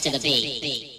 这个对对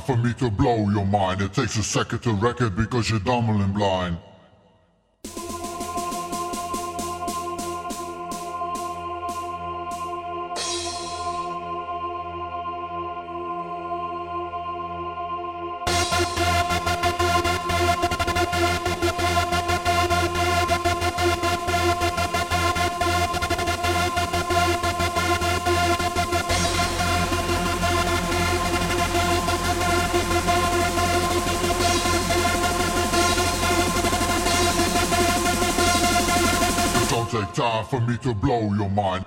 for me to blow your mind. It takes a second to wreck it because you're dumb and blind. For me to blow your mind.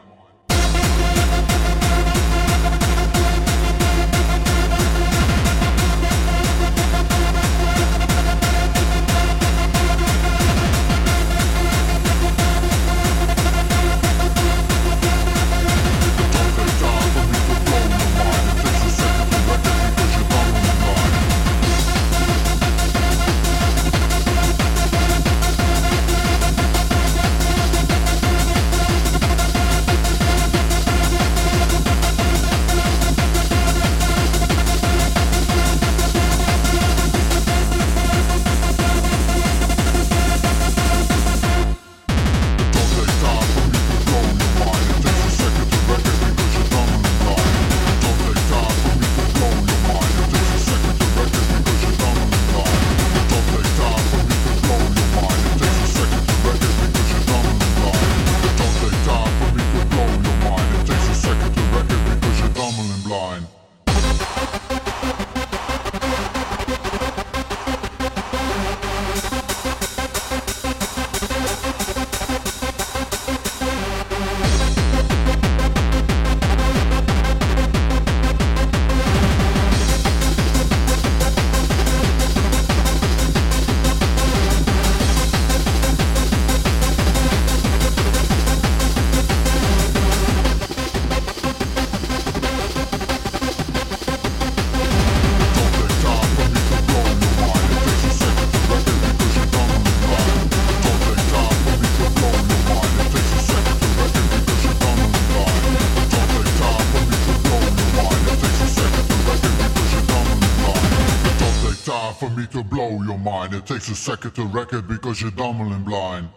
It takes a second to wreck it because you're dumb and blind.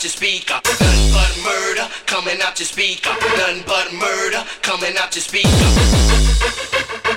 out your speaker. But murder coming out your speaker. Nothing but murder coming out your speaker.